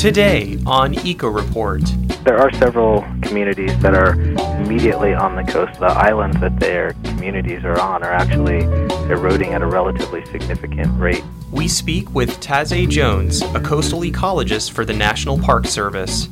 Today on Eco Report. There are several communities that are immediately on the coast. The islands that their communities are on are actually eroding at a relatively significant rate. We speak with Tahzay Jones, a coastal ecologist for the National Park Service.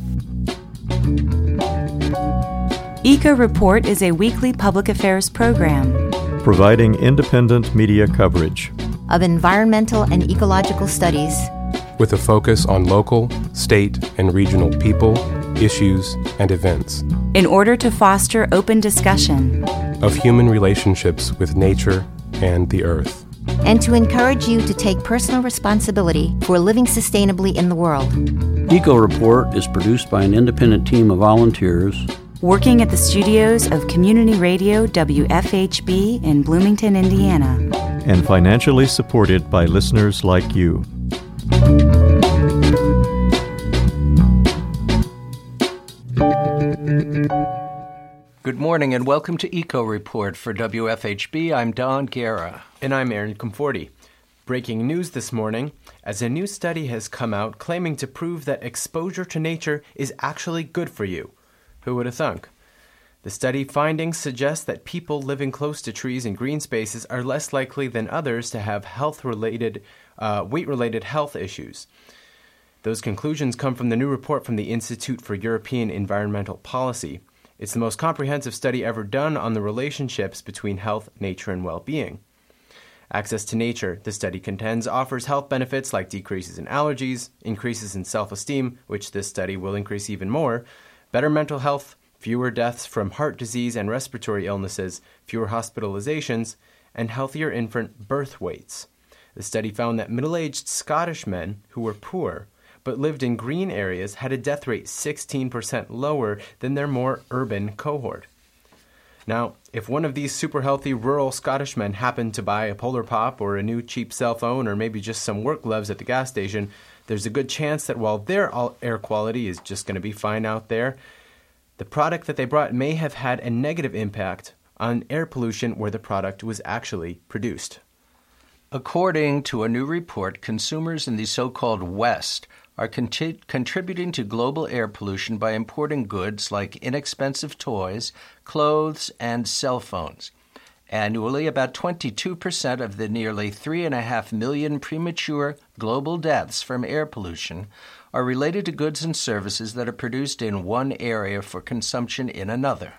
Eco Report is a weekly public affairs program providing independent media coverage of environmental and ecological studies with a focus on local, state, and regional people, issues, and events. In order to foster open discussion of human relationships with nature and the earth. And to encourage you to take personal responsibility for living sustainably in the world. Eco Report is produced by an independent team of volunteers working at the studios of Community Radio WFHB in Bloomington, Indiana. And financially supported by listeners like you. Good morning and welcome to Eco Report for WFHB. I'm Don Guerra. And I'm Aaron Comforty. Breaking news this morning as a new study has come out claiming to prove that exposure to nature is actually good for you. Who would have thunk? The study findings suggest that people living close to trees and green spaces are less likely than others to have health related, uh, weight related health issues. Those conclusions come from the new report from the Institute for European Environmental Policy. It's the most comprehensive study ever done on the relationships between health, nature, and well being. Access to nature, the study contends, offers health benefits like decreases in allergies, increases in self esteem, which this study will increase even more, better mental health, fewer deaths from heart disease and respiratory illnesses, fewer hospitalizations, and healthier infant birth weights. The study found that middle aged Scottish men who were poor but lived in green areas had a death rate 16% lower than their more urban cohort. Now, if one of these super healthy rural Scottish men happened to buy a Polar Pop or a new cheap cell phone or maybe just some work gloves at the gas station, there's a good chance that while their air quality is just going to be fine out there, the product that they brought may have had a negative impact on air pollution where the product was actually produced. According to a new report, consumers in the so called West are contributing to global air pollution by importing goods like inexpensive toys, clothes, and cell phones. Annually, about 22% of the nearly 3.5 million premature global deaths from air pollution are related to goods and services that are produced in one area for consumption in another.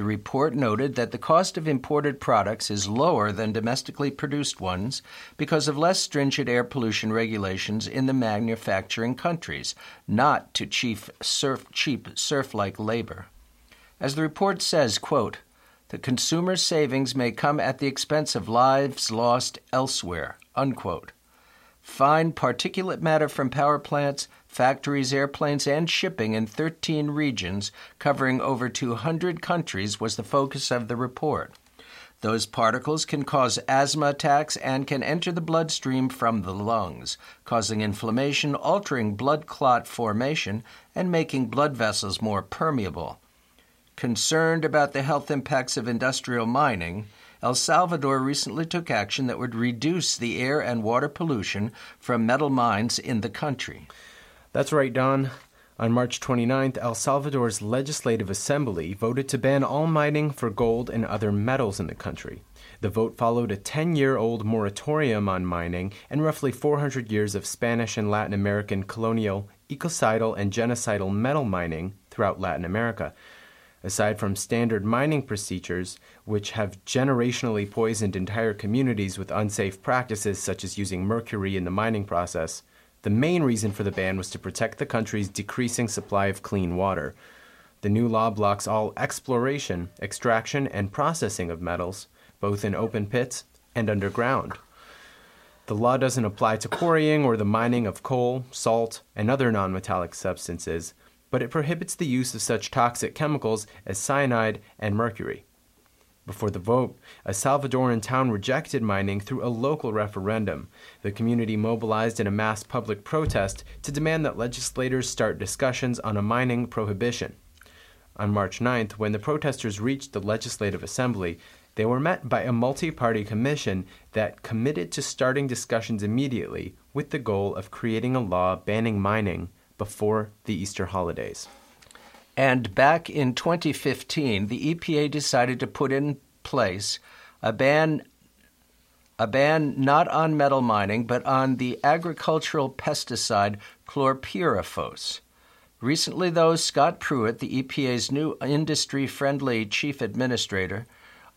The report noted that the cost of imported products is lower than domestically produced ones because of less stringent air pollution regulations in the manufacturing countries, not to cheap surf, cheap serf-like labor. As the report says, quote, the consumer savings may come at the expense of lives lost elsewhere. Unquote. Fine particulate matter from power plants, factories, airplanes, and shipping in 13 regions covering over 200 countries was the focus of the report. Those particles can cause asthma attacks and can enter the bloodstream from the lungs, causing inflammation, altering blood clot formation, and making blood vessels more permeable. Concerned about the health impacts of industrial mining, El Salvador recently took action that would reduce the air and water pollution from metal mines in the country. That's right, Don. On March 29th, El Salvador's Legislative Assembly voted to ban all mining for gold and other metals in the country. The vote followed a 10 year old moratorium on mining and roughly 400 years of Spanish and Latin American colonial, ecocidal, and genocidal metal mining throughout Latin America. Aside from standard mining procedures, which have generationally poisoned entire communities with unsafe practices such as using mercury in the mining process, the main reason for the ban was to protect the country's decreasing supply of clean water. The new law blocks all exploration, extraction, and processing of metals, both in open pits and underground. The law doesn't apply to quarrying or the mining of coal, salt, and other nonmetallic substances, but it prohibits the use of such toxic chemicals as cyanide and mercury. Before the vote, a Salvadoran town rejected mining through a local referendum. The community mobilized in a mass public protest to demand that legislators start discussions on a mining prohibition. On March 9th, when the protesters reached the Legislative Assembly, they were met by a multi party commission that committed to starting discussions immediately with the goal of creating a law banning mining before the Easter holidays. And back in 2015, the EPA decided to put in place a ban a ban not on metal mining but on the agricultural pesticide chlorpyrifos. Recently, though, Scott Pruitt, the EPA's new industry friendly chief administrator,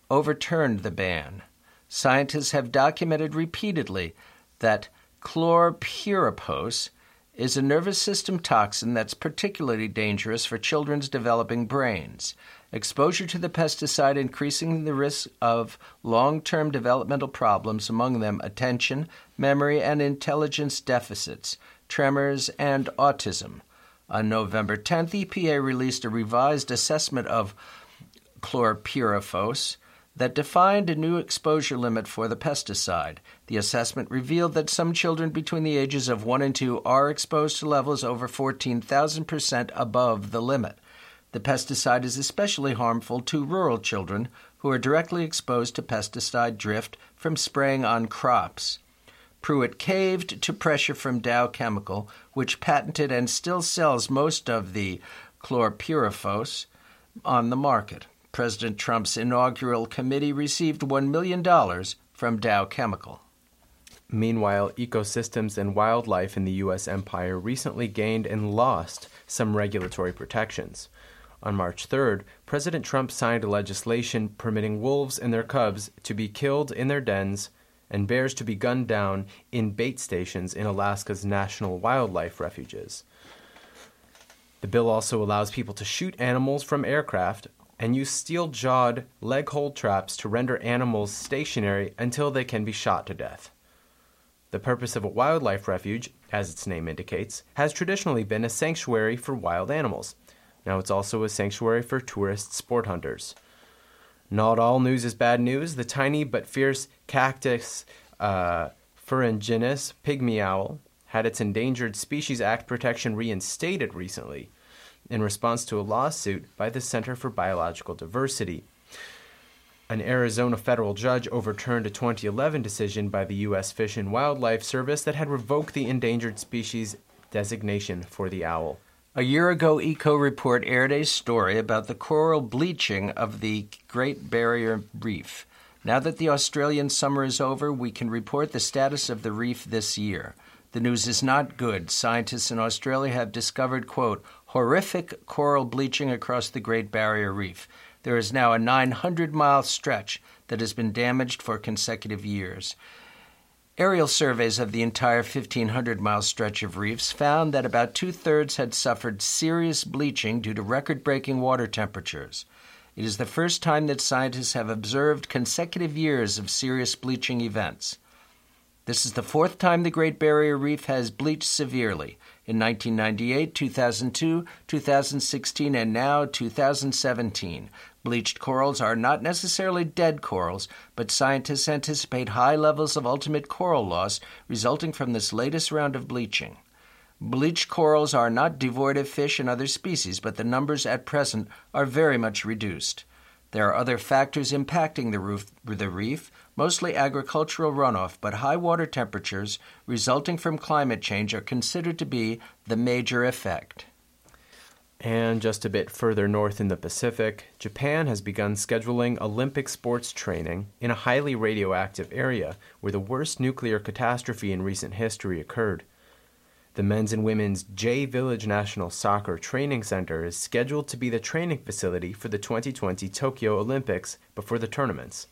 overturned the ban. Scientists have documented repeatedly that chlorpyrifos is a nervous system toxin that's particularly dangerous for children's developing brains. Exposure to the pesticide increasing the risk of long term developmental problems, among them attention, memory, and intelligence deficits, tremors, and autism. On November 10th, EPA released a revised assessment of chlorpyrifos that defined a new exposure limit for the pesticide. The assessment revealed that some children between the ages of 1 and 2 are exposed to levels over 14,000% above the limit. The pesticide is especially harmful to rural children who are directly exposed to pesticide drift from spraying on crops. Pruitt caved to pressure from Dow Chemical, which patented and still sells most of the chlorpyrifos on the market. President Trump's inaugural committee received $1 million from Dow Chemical. Meanwhile, ecosystems and wildlife in the U.S. empire recently gained and lost some regulatory protections. On March 3rd, President Trump signed legislation permitting wolves and their cubs to be killed in their dens and bears to be gunned down in bait stations in Alaska's national wildlife refuges. The bill also allows people to shoot animals from aircraft and use steel jawed leg hold traps to render animals stationary until they can be shot to death. The purpose of a wildlife refuge, as its name indicates, has traditionally been a sanctuary for wild animals. Now it's also a sanctuary for tourist sport hunters. Not all news is bad news. The tiny but fierce cactus uh, pygmy owl had its Endangered Species Act protection reinstated recently in response to a lawsuit by the Center for Biological Diversity. An Arizona federal judge overturned a 2011 decision by the U.S. Fish and Wildlife Service that had revoked the endangered species designation for the owl. A year ago, Eco Report aired a story about the coral bleaching of the Great Barrier Reef. Now that the Australian summer is over, we can report the status of the reef this year. The news is not good. Scientists in Australia have discovered, quote, horrific coral bleaching across the Great Barrier Reef. There is now a 900 mile stretch that has been damaged for consecutive years. Aerial surveys of the entire 1,500 mile stretch of reefs found that about two thirds had suffered serious bleaching due to record breaking water temperatures. It is the first time that scientists have observed consecutive years of serious bleaching events. This is the fourth time the Great Barrier Reef has bleached severely in 1998, 2002, 2016, and now 2017. Bleached corals are not necessarily dead corals, but scientists anticipate high levels of ultimate coral loss resulting from this latest round of bleaching. Bleached corals are not devoid of fish and other species, but the numbers at present are very much reduced. There are other factors impacting the, the reef, mostly agricultural runoff, but high water temperatures resulting from climate change are considered to be the major effect. And just a bit further north in the Pacific, Japan has begun scheduling Olympic sports training in a highly radioactive area where the worst nuclear catastrophe in recent history occurred. The men's and women's J Village National Soccer Training Center is scheduled to be the training facility for the 2020 Tokyo Olympics before the tournaments.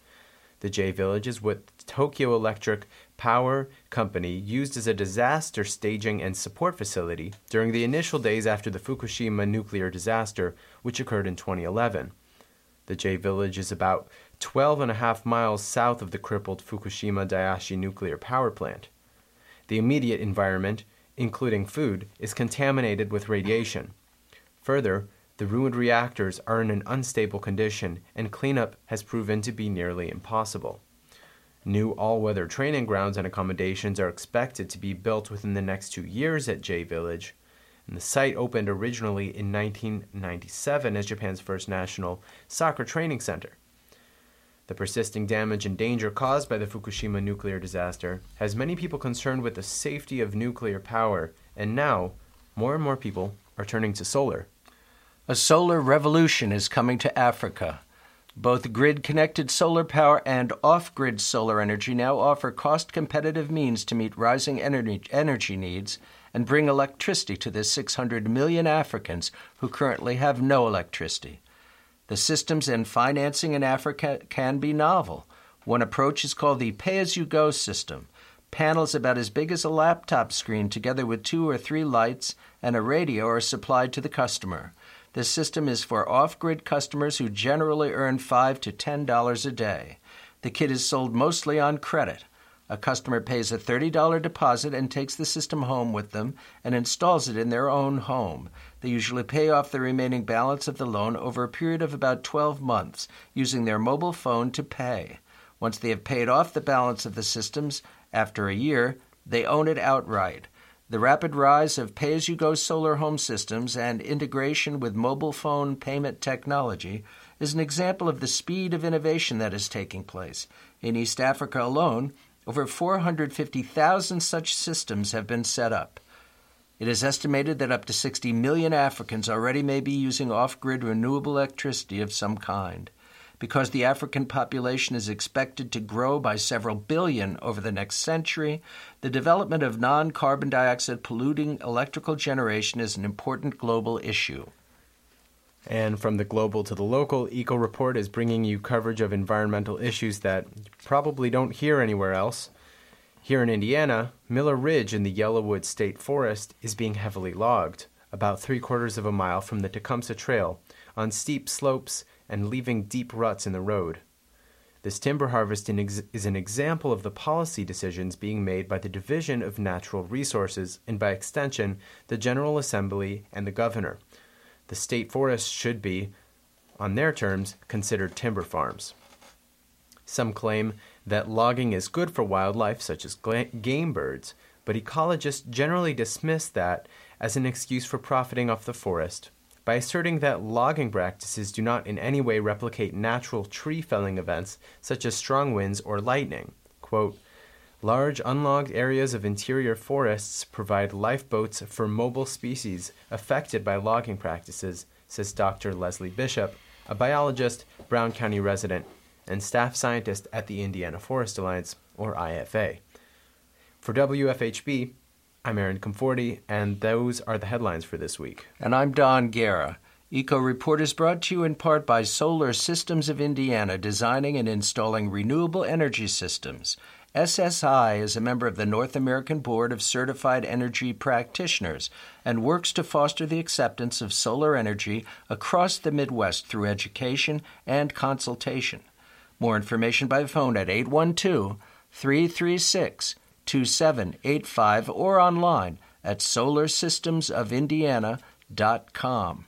The J Village is what Tokyo Electric Power Company used as a disaster staging and support facility during the initial days after the Fukushima nuclear disaster, which occurred in 2011. The J Village is about 12 and a half miles south of the crippled Fukushima Daiichi nuclear power plant. The immediate environment, including food, is contaminated with radiation. Further, the ruined reactors are in an unstable condition, and cleanup has proven to be nearly impossible. New all weather training grounds and accommodations are expected to be built within the next two years at J Village. And the site opened originally in 1997 as Japan's first national soccer training center. The persisting damage and danger caused by the Fukushima nuclear disaster has many people concerned with the safety of nuclear power, and now more and more people are turning to solar. A solar revolution is coming to Africa. Both grid connected solar power and off grid solar energy now offer cost competitive means to meet rising energy, energy needs and bring electricity to the 600 million Africans who currently have no electricity. The systems and financing in Africa can be novel. One approach is called the pay as you go system. Panels about as big as a laptop screen, together with two or three lights and a radio, are supplied to the customer. This system is for off grid customers who generally earn 5 to $10 a day. The kit is sold mostly on credit. A customer pays a $30 deposit and takes the system home with them and installs it in their own home. They usually pay off the remaining balance of the loan over a period of about 12 months using their mobile phone to pay. Once they have paid off the balance of the systems, after a year, they own it outright. The rapid rise of pay as you go solar home systems and integration with mobile phone payment technology is an example of the speed of innovation that is taking place. In East Africa alone, over 450,000 such systems have been set up. It is estimated that up to 60 million Africans already may be using off grid renewable electricity of some kind. Because the African population is expected to grow by several billion over the next century, the development of non carbon dioxide polluting electrical generation is an important global issue. And from the global to the local, Eco Report is bringing you coverage of environmental issues that you probably don't hear anywhere else. Here in Indiana, Miller Ridge in the Yellowwood State Forest is being heavily logged, about three quarters of a mile from the Tecumseh Trail, on steep slopes and leaving deep ruts in the road. This timber harvest is an example of the policy decisions being made by the Division of Natural Resources and, by extension, the General Assembly and the Governor the state forests should be, on their terms, considered timber farms. Some claim that logging is good for wildlife, such as game birds, but ecologists generally dismiss that as an excuse for profiting off the forest by asserting that logging practices do not in any way replicate natural tree felling events such as strong winds or lightning. Quote, Large unlogged areas of interior forests provide lifeboats for mobile species affected by logging practices, says Dr. Leslie Bishop, a biologist, Brown County resident, and staff scientist at the Indiana Forest Alliance, or IFA. For WFHB, I'm Aaron Comforty, and those are the headlines for this week. And I'm Don Guerra. Eco Report is brought to you in part by Solar Systems of Indiana, designing and installing renewable energy systems. SSI is a member of the North American Board of Certified Energy Practitioners and works to foster the acceptance of solar energy across the Midwest through education and consultation. More information by phone at 812 336 2785 or online at solarsystemsofindiana.com.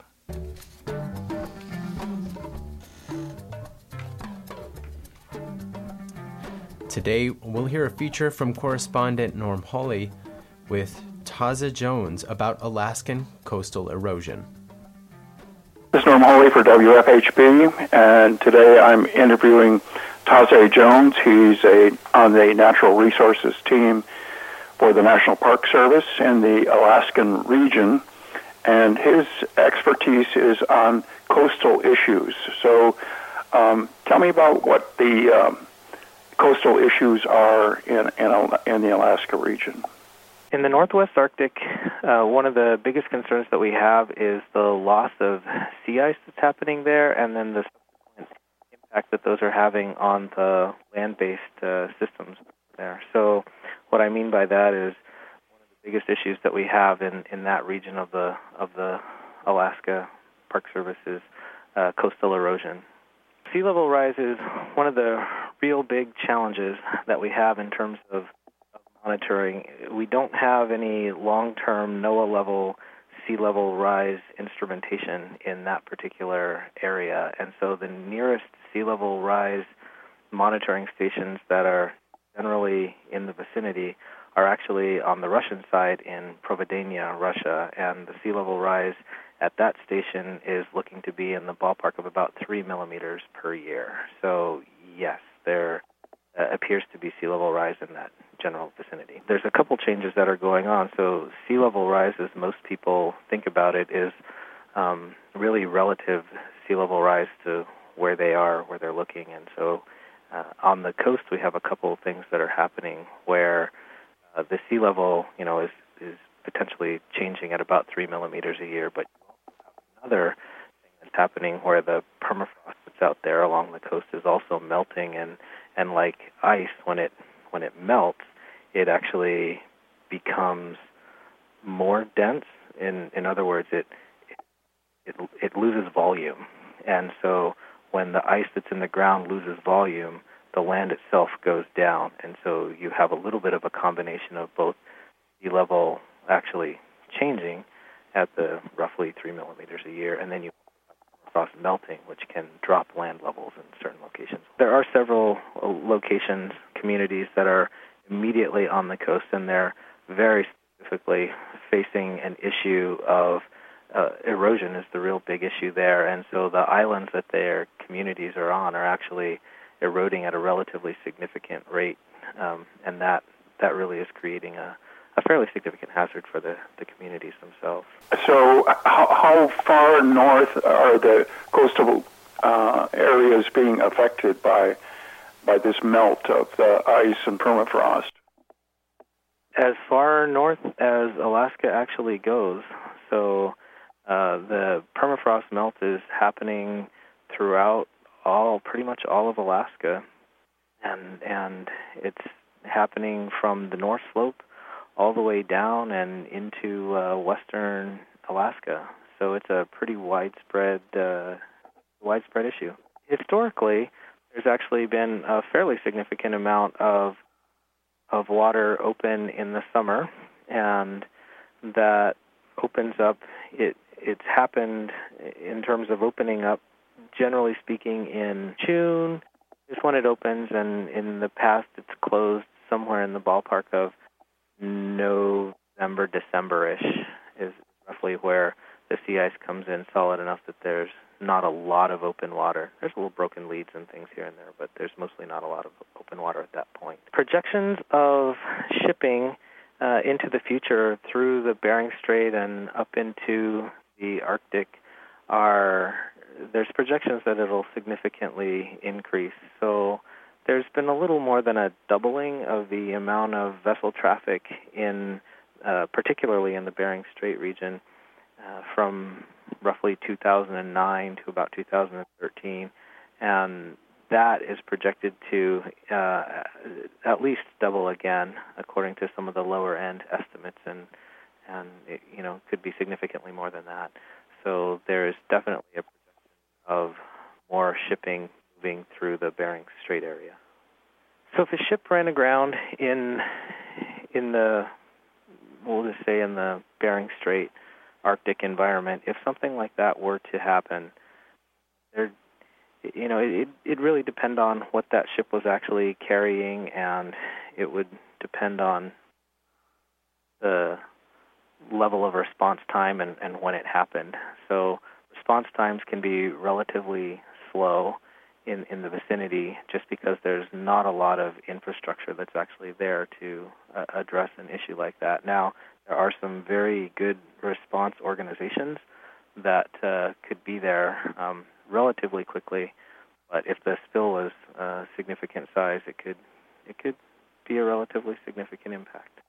Today, we'll hear a feature from correspondent Norm Holy with Tahzay Jones about Alaskan coastal erosion. This is Norm Holy for WFHB, and today I'm interviewing Tahzay Jones. He's a, on the natural resources team for the National Park Service in the Alaskan region, and his expertise is on coastal issues. So, um, tell me about what the um, coastal issues are in, in, in the Alaska region? In the Northwest Arctic, uh, one of the biggest concerns that we have is the loss of sea ice that's happening there, and then the impact that those are having on the land-based uh, systems there. So, what I mean by that is one of the biggest issues that we have in, in that region of the of the Alaska Park Service is uh, coastal erosion sea level rise is one of the real big challenges that we have in terms of, of monitoring. We don't have any long term NOAA level sea level rise instrumentation in that particular area. And so the nearest sea level rise monitoring stations that are generally in the vicinity are actually on the Russian side in Provideniya, Russia, and the sea level rise at that station is looking to be in the ballpark of about three millimeters per year. So yes, there uh, appears to be sea level rise in that general vicinity. There's a couple changes that are going on. So sea level rise, as most people think about it, is um, really relative sea level rise to where they are, where they're looking. And so uh, on the coast, we have a couple of things that are happening where uh, the sea level, you know, is is potentially changing at about three millimeters a year. But another thing that's happening where the permafrost that's out there along the coast is also melting, and and like ice, when it when it melts, it actually becomes more dense. In in other words, it it it loses volume, and so when the ice that's in the ground loses volume, the land itself goes down, and so you have a little bit of a combination of both sea level actually changing at the roughly three millimeters a year, and then you frost melting, which can drop land levels in certain locations. There are several uh, locations, communities that are immediately on the coast, and they're very specifically facing an issue of uh, erosion is the real big issue there, and so the islands that their communities are on are actually eroding at a relatively significant rate, um, and that that really is creating a, a fairly significant hazard for the, the communities themselves. So, how, how far north are the coastal uh, areas being affected by by this melt of the ice and permafrost? As far north as Alaska actually goes, so uh, the permafrost melt is happening throughout all, pretty much all of Alaska, and and it's happening from the North Slope all the way down and into uh, western Alaska. So it's a pretty widespread uh, widespread issue. Historically, there's actually been a fairly significant amount of of water open in the summer, and that opens up. It it's happened in terms of opening up. Generally speaking, in June is when it opens, and in the past, it's closed somewhere in the ballpark of November, December-ish is roughly where the sea ice comes in solid enough that there's not a lot of open water. There's a little broken leads and things here and there, but there's mostly not a lot of open water at that point. Projections of shipping uh, into the future through the Bering Strait and up into the Arctic are there's projections that it'll significantly increase. So there's been a little more than a doubling of the amount of vessel traffic in, uh, particularly in the Bering Strait region, uh, from roughly 2009 to about 2013, and that is projected to uh, at least double again, according to some of the lower end estimates, and and it, you know could be significantly more than that. So there is definitely a projection of more shipping moving through the Bering Strait area. So if a ship ran aground in in the we'll just say in the Bering Strait Arctic environment, if something like that were to happen, there you know, it it really depend on what that ship was actually carrying and it would depend on the level of response time and, and when it happened. So response times can be relatively slow in, in the vicinity just because there's not a lot of infrastructure that's actually there to uh, address an issue like that. Now, there are some very good response organizations that uh, could be there um, relatively quickly, but if the spill was a significant size, it could it could be a relatively significant impact.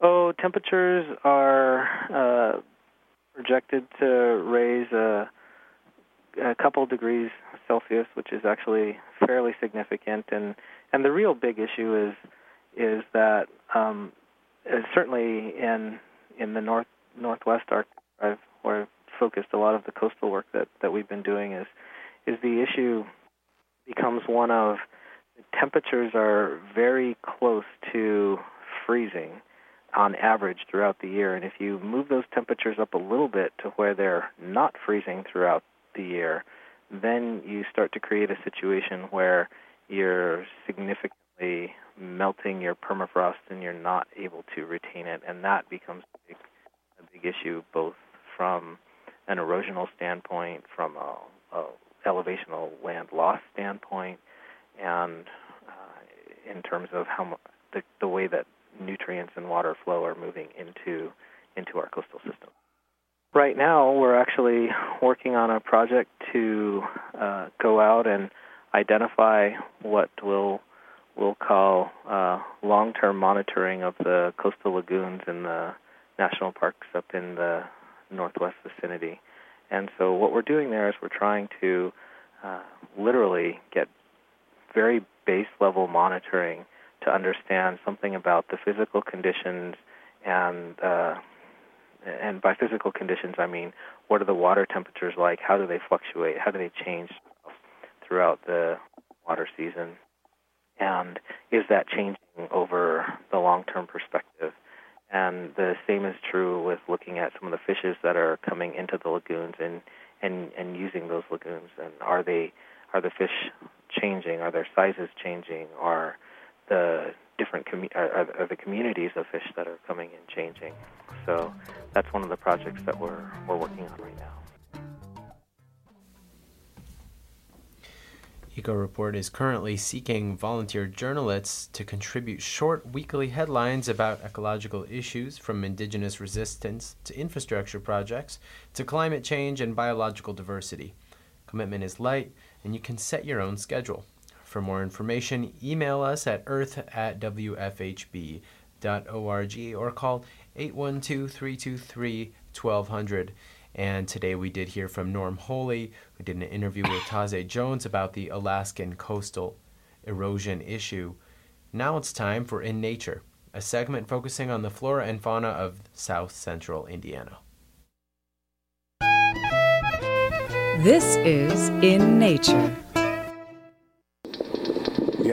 Oh, temperatures are uh, projected to raise a, a couple degrees Celsius, which is actually fairly significant. And and the real big issue is is that um, uh, certainly in in the north northwest Arctic, where I've focused a lot of the coastal work that that we've been doing is is the issue becomes one of temperatures are very close to freezing on average throughout the year. And if you move those temperatures up a little bit to where they're not freezing throughout the year, then you start to create a situation where you're significantly melting your permafrost and you're not able to retain it. And that becomes a big, a big issue both from an erosional standpoint, from a, a elevational land loss standpoint, and uh, in terms of how the, the way that nutrients and water flow are moving into into our coastal system. Right now, we're actually working on a project to uh, go out and identify what we'll we'll call uh, long-term monitoring of the coastal lagoons in the national parks up in the northwest vicinity. And so, what we're doing there is we're trying to uh, literally get very base level monitoring to understand something about the physical conditions and uh, and by physical conditions I mean what are the water temperatures like? How do they fluctuate? How do they change throughout the water season? And is that changing over the long-term perspective? And the same is true with looking at some of the fishes that are coming into the lagoons and and and using those lagoons. And are they are the fish changing? Are their sizes changing? Are the different commu- are, are the communities of fish that are coming and changing? So that's one of the projects that we're we're working on right now. Eco Report is currently seeking volunteer journalists to contribute short weekly headlines about ecological issues from indigenous resistance to infrastructure projects to climate change and biological diversity. Commitment is light, and you can set your own schedule. For more information, email us at earth at wfhb.org or call 812 323 1200. And today we did hear from Norm Holy, who did an interview with Tahzay Jones about the Alaskan coastal erosion issue. Now it's time for In Nature, a segment focusing on the flora and fauna of south central Indiana. This is In Nature.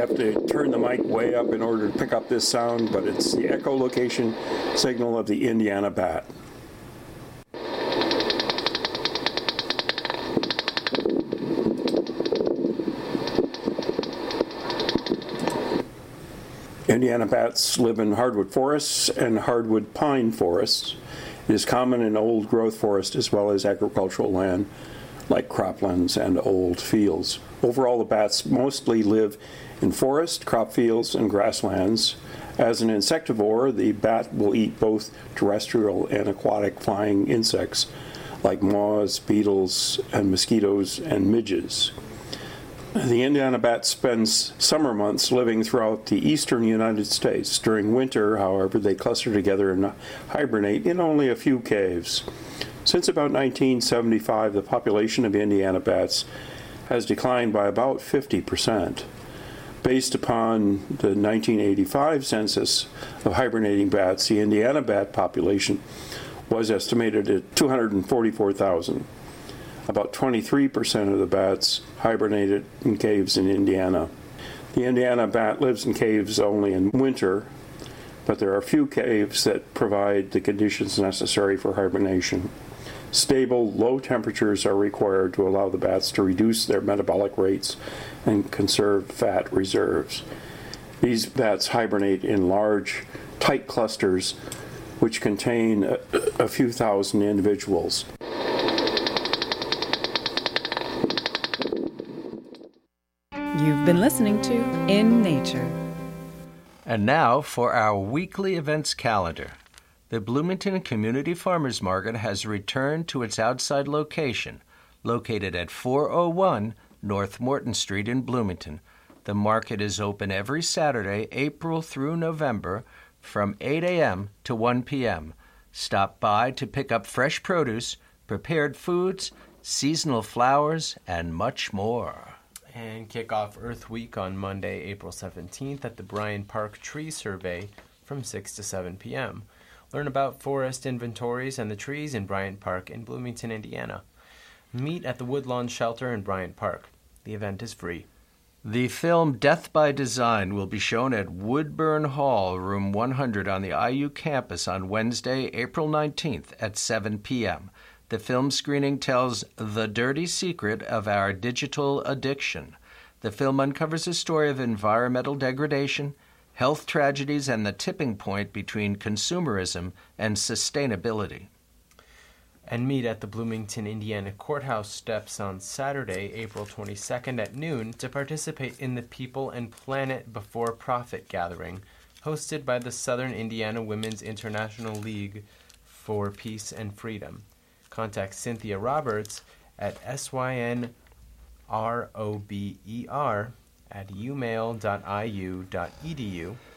Have to turn the mic way up in order to pick up this sound, but it's the echolocation signal of the Indiana bat. Indiana bats live in hardwood forests and hardwood pine forests. It is common in old growth forest as well as agricultural land like croplands and old fields. Overall, the bats mostly live in forest, crop fields, and grasslands. As an insectivore, the bat will eat both terrestrial and aquatic flying insects like moths, beetles, and mosquitoes and midges. The Indiana bat spends summer months living throughout the eastern United States. During winter, however, they cluster together and hibernate in only a few caves. Since about 1975, the population of Indiana bats has declined by about 50%. Based upon the 1985 census of hibernating bats, the Indiana bat population was estimated at 244,000. About 23% of the bats hibernated in caves in Indiana. The Indiana bat lives in caves only in winter, but there are few caves that provide the conditions necessary for hibernation. Stable, low temperatures are required to allow the bats to reduce their metabolic rates and conserve fat reserves. These bats hibernate in large, tight clusters which contain a, a few thousand individuals. You've been listening to In Nature. And now for our weekly events calendar. The Bloomington Community Farmers Market has returned to its outside location, located at 401 North Morton Street in Bloomington. The market is open every Saturday, April through November, from 8 a.m. to 1 p.m. Stop by to pick up fresh produce, prepared foods, seasonal flowers, and much more. And kick off Earth Week on Monday, April 17th at the Bryan Park Tree Survey from 6 to 7 p.m. Learn about forest inventories and the trees in Bryan Park in Bloomington, Indiana. Meet at the Woodlawn Shelter in Bryan Park. The event is free. The film Death by Design will be shown at Woodburn Hall, room 100 on the IU campus on Wednesday, April 19th at 7 p.m. The film screening tells the dirty secret of our digital addiction. The film uncovers a story of environmental degradation, health tragedies, and the tipping point between consumerism and sustainability. And meet at the Bloomington, Indiana courthouse steps on Saturday, April 22nd at noon to participate in the People and Planet Before Profit gathering hosted by the Southern Indiana Women's International League for Peace and Freedom. Contact Cynthia Roberts at synrober at umail.iu.edu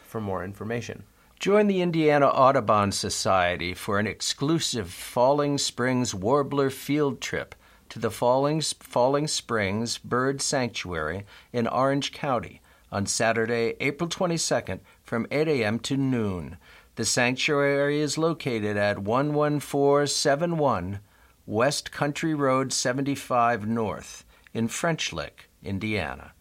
for more information. Join the Indiana Audubon Society for an exclusive Falling Springs Warbler field trip to the Falling, Falling Springs Bird Sanctuary in Orange County on Saturday, April 22nd from 8 a.m. to noon. The sanctuary is located at 11471 West Country Road 75 North in French Lick, Indiana.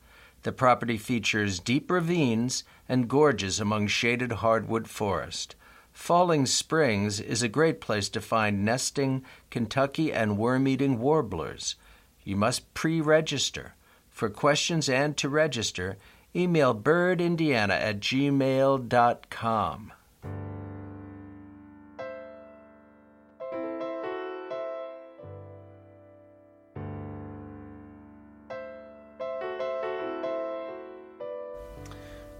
The property features deep ravines and gorges among shaded hardwood forest. Falling Springs is a great place to find nesting Kentucky and worm eating warblers. You must pre register. For questions and to register, email birdindiana at gmail.com.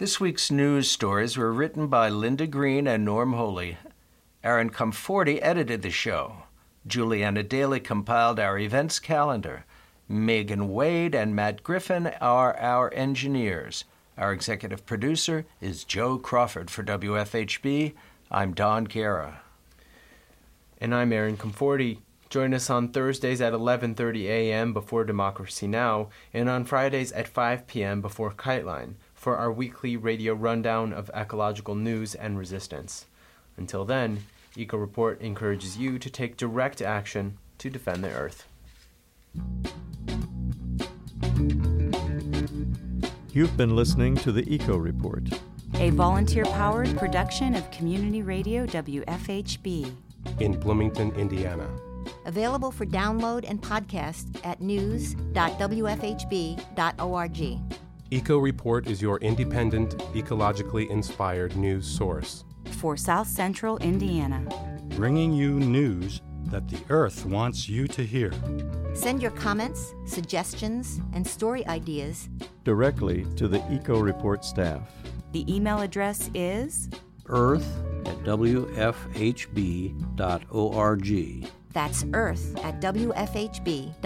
This week's news stories were written by Linda Greene and Norm Holy. Aaron Comforty edited the show. Julianna Dailey compiled our events calendar. Megan Wade and Matt Griffin are our engineers. Our executive producer is Joe Crawford for WFHB. I'm Don Kara. And I'm Aaron Comforty. Join us on Thursdays at 11:30 a.m. before Democracy Now! and on Fridays at 5 p.m. before Kiteline for our weekly radio rundown of ecological news and resistance. Until then, Eco Report encourages you to take direct action to defend the Earth. You've been listening to the Eco Report, a volunteer powered production of Community Radio WFHB in Bloomington, Indiana. Available for download and podcast at news.wfhb.org. Eco Report is your independent, ecologically inspired news source. For South Central Indiana. Bringing you news that the Earth wants you to hear. Send your comments, suggestions, and story ideas directly to the Eco Report staff. The email address is earth at wfhb.org. That's earth at wfhb.org.